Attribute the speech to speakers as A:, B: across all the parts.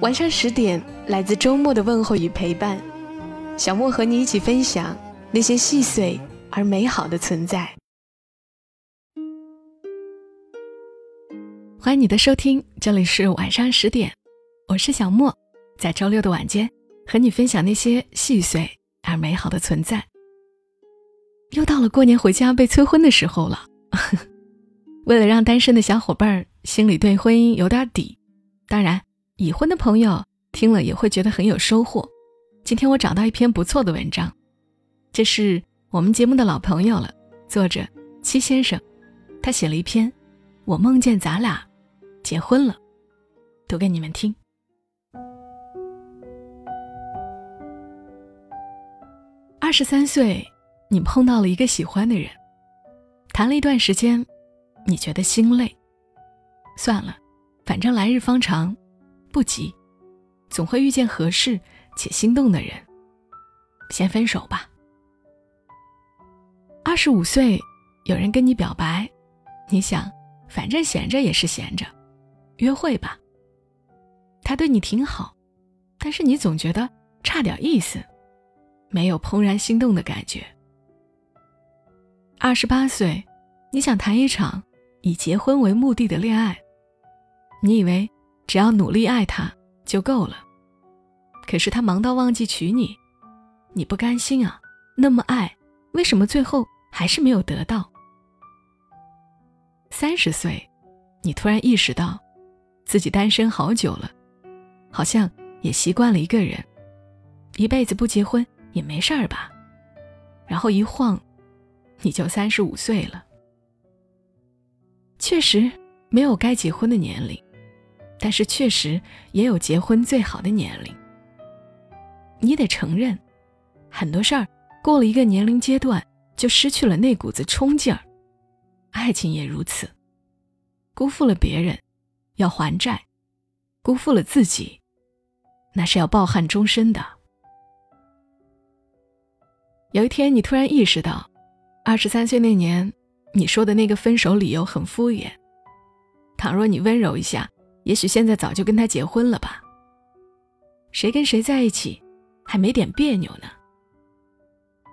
A: 晚上十点，来自周末的问候与陪伴，小莫和你一起分享那些细碎而美好的存在。欢迎你的收听，这里是晚上十点，我是小莫，在周六的晚间和你分享那些细碎而美好的存在。又到了过年回家被催婚的时候了，为了让单身的小伙伴心里对婚姻有点底，当然。已婚的朋友听了也会觉得很有收获。今天我找到一篇不错的文章，这是我们节目的老朋友了，作者七先生，他写了一篇《我梦见咱俩结婚了》，读给你们听。二十三岁，你碰到了一个喜欢的人，谈了一段时间，你觉得心累，算了，反正来日方长。不急，总会遇见合适且心动的人。先分手吧。二十五岁，有人跟你表白，你想，反正闲着也是闲着，约会吧。他对你挺好，但是你总觉得差点意思，没有怦然心动的感觉。二十八岁，你想谈一场以结婚为目的的恋爱，你以为。只要努力爱他就够了，可是他忙到忘记娶你，你不甘心啊？那么爱，为什么最后还是没有得到？三十岁，你突然意识到，自己单身好久了，好像也习惯了一个人，一辈子不结婚也没事儿吧？然后一晃，你就三十五岁了。确实没有该结婚的年龄。但是确实也有结婚最好的年龄。你得承认，很多事儿过了一个年龄阶段就失去了那股子冲劲儿。爱情也如此，辜负了别人，要还债；辜负了自己，那是要抱憾终身的。有一天，你突然意识到，二十三岁那年你说的那个分手理由很敷衍。倘若你温柔一下。也许现在早就跟他结婚了吧？谁跟谁在一起，还没点别扭呢？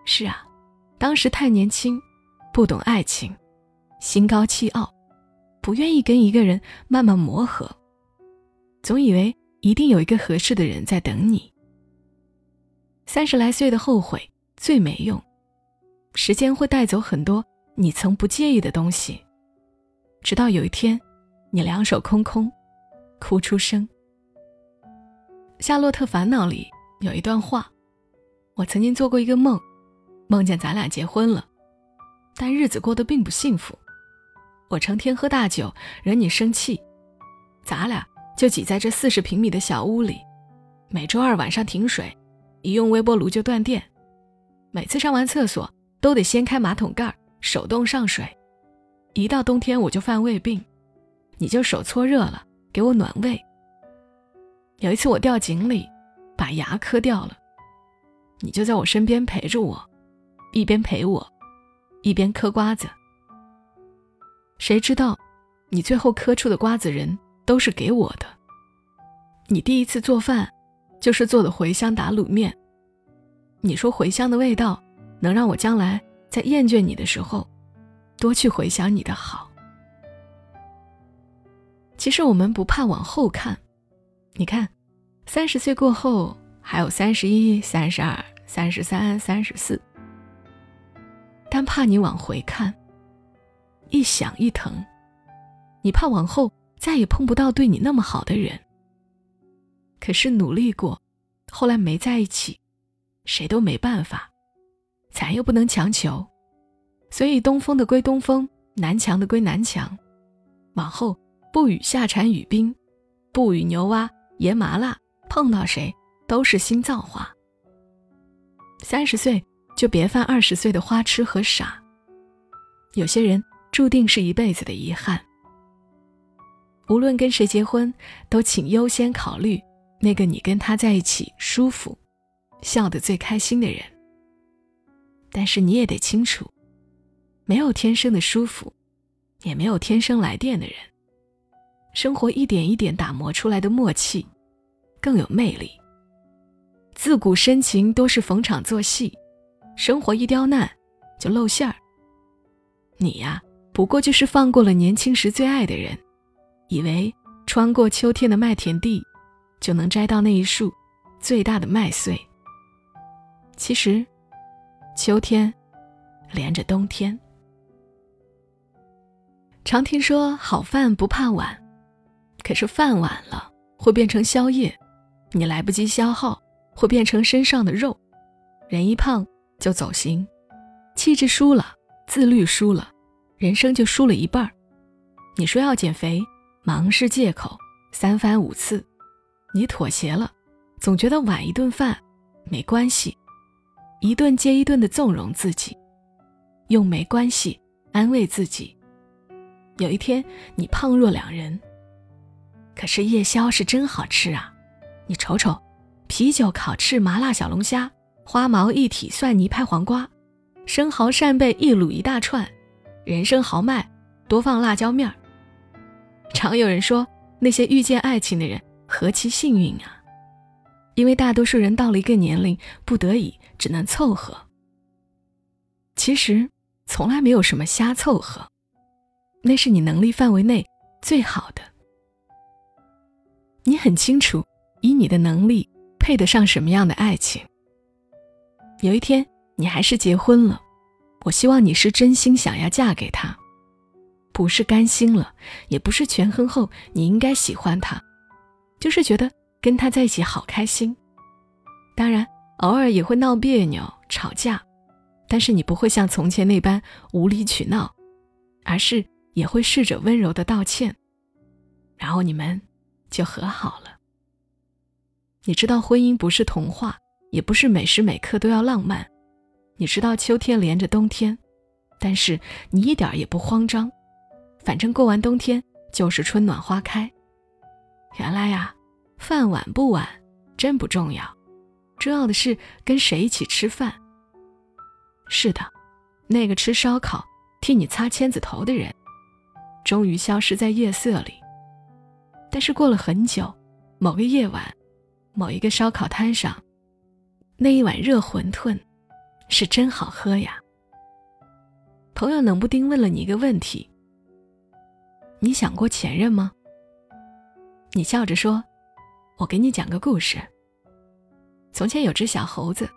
A: 是啊，当时太年轻，不懂爱情，心高气傲，不愿意跟一个人慢慢磨合，总以为一定有一个合适的人在等你。三十来岁的后悔最没用，时间会带走很多你曾不介意的东西，直到有一天，你两手空空。哭出声。《夏洛特烦恼》里有一段话：“我曾经做过一个梦，梦见咱俩结婚了，但日子过得并不幸福。我成天喝大酒，惹你生气，咱俩就挤在这四十平米的小屋里，每周二晚上停水，一用微波炉就断电，每次上完厕所都得掀开马桶盖手动上水，一到冬天我就犯胃病，你就手搓热了。”给我暖胃。有一次我掉井里，把牙磕掉了，你就在我身边陪着我，一边陪我，一边嗑瓜子。谁知道，你最后嗑出的瓜子仁都是给我的。你第一次做饭，就是做的茴香打卤面。你说茴香的味道，能让我将来在厌倦你的时候，多去回想你的好。其实我们不怕往后看，你看，三十岁过后还有三十一、三十二、三十三、三十四，但怕你往回看，一想一疼，你怕往后再也碰不到对你那么好的人。可是努力过，后来没在一起，谁都没办法，咱又不能强求，所以东风的归东风，南墙的归南墙，往后。不与夏蝉语冰，不与牛蛙爷麻辣，碰到谁都是新造化。三十岁就别犯二十岁的花痴和傻。有些人注定是一辈子的遗憾。无论跟谁结婚，都请优先考虑那个你跟他在一起舒服、笑得最开心的人。但是你也得清楚，没有天生的舒服，也没有天生来电的人。生活一点一点打磨出来的默契，更有魅力。自古深情都是逢场作戏，生活一刁难，就露馅儿。你呀，不过就是放过了年轻时最爱的人，以为穿过秋天的麦田地，就能摘到那一束最大的麦穗。其实。秋天，连着冬天。常听说好饭不怕晚，可是饭晚了会变成宵夜，你来不及消耗会变成身上的肉，人一胖就走形，气质输了，自律输了，人生就输了一半儿。你说要减肥，忙是借口，三番五次，你妥协了，总觉得晚一顿饭没关系。一顿接一顿的纵容自己，用没关系安慰自己。有一天你胖若两人，可是夜宵是真好吃啊！你瞅瞅，啤酒、烤翅、麻辣小龙虾、花毛一体、蒜泥拍黄瓜、生蚝扇贝一卤一大串，人参豪迈多放辣椒面儿。常有人说，那些遇见爱情的人何其幸运啊！因为大多数人到了一个年龄，不得已。只能凑合。其实从来没有什么瞎凑合，那是你能力范围内最好的。你很清楚，以你的能力配得上什么样的爱情。有一天你还是结婚了，我希望你是真心想要嫁给他，不是甘心了，也不是权衡后你应该喜欢他，就是觉得跟他在一起好开心。当然。偶尔也会闹别扭、吵架，但是你不会像从前那般无理取闹，而是也会试着温柔的道歉，然后你们就和好了。你知道婚姻不是童话，也不是每时每刻都要浪漫。你知道秋天连着冬天，但是你一点也不慌张，反正过完冬天就是春暖花开。原来呀，饭晚不晚真不重要。重要的是跟谁一起吃饭。是的，那个吃烧烤替你擦签子头的人，终于消失在夜色里。但是过了很久，某个夜晚，某一个烧烤摊上，那一碗热馄饨，是真好喝呀。朋友冷不丁问了你一个问题：“你想过前任吗？”你笑着说：“我给你讲个故事。”从前有只小猴子，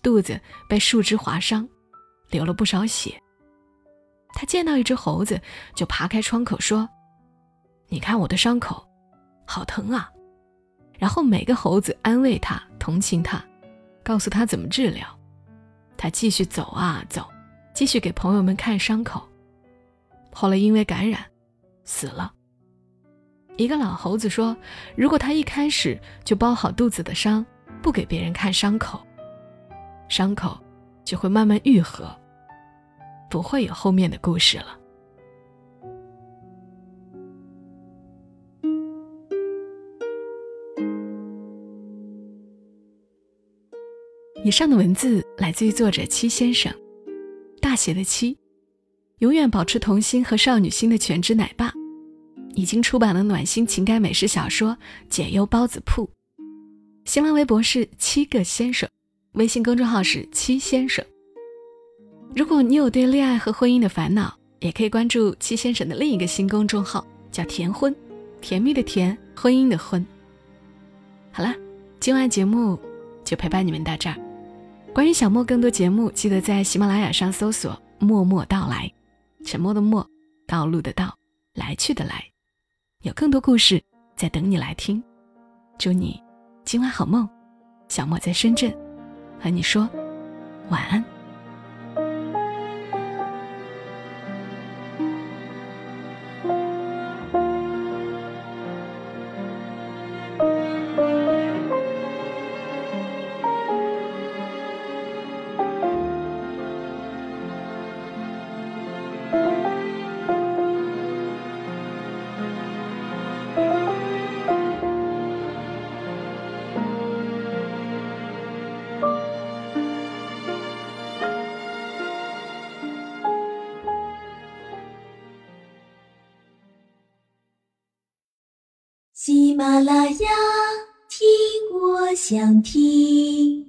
A: 肚子被树枝划伤，流了不少血。他见到一只猴子，就爬开窗口说：“你看我的伤口，好疼啊！”然后每个猴子安慰他、同情他，告诉他怎么治疗。他继续走啊走，继续给朋友们看伤口。后来因为感染，死了。一个老猴子说：“如果他一开始就包好肚子的伤。”不给别人看伤口，伤口就会慢慢愈合，不会有后面的故事了。以上的文字来自于作者七先生，大写的七，永远保持童心和少女心的全职奶爸，已经出版了暖心情感美食小说《解忧包子铺》。新浪微博是七个先生，微信公众号是七先生。如果你有对恋爱和婚姻的烦恼，也可以关注七先生的另一个新公众号，叫甜婚，甜蜜的甜，婚姻的婚。好了，今晚节目就陪伴你们到这儿。关于小莫更多节目，记得在喜马拉雅上搜索“默默到来”，沉默的默，道路的道，来去的来，有更多故事在等你来听。祝你。今晚好梦，小莫在深圳，和你说晚安。
B: 马拉雅，听我想听。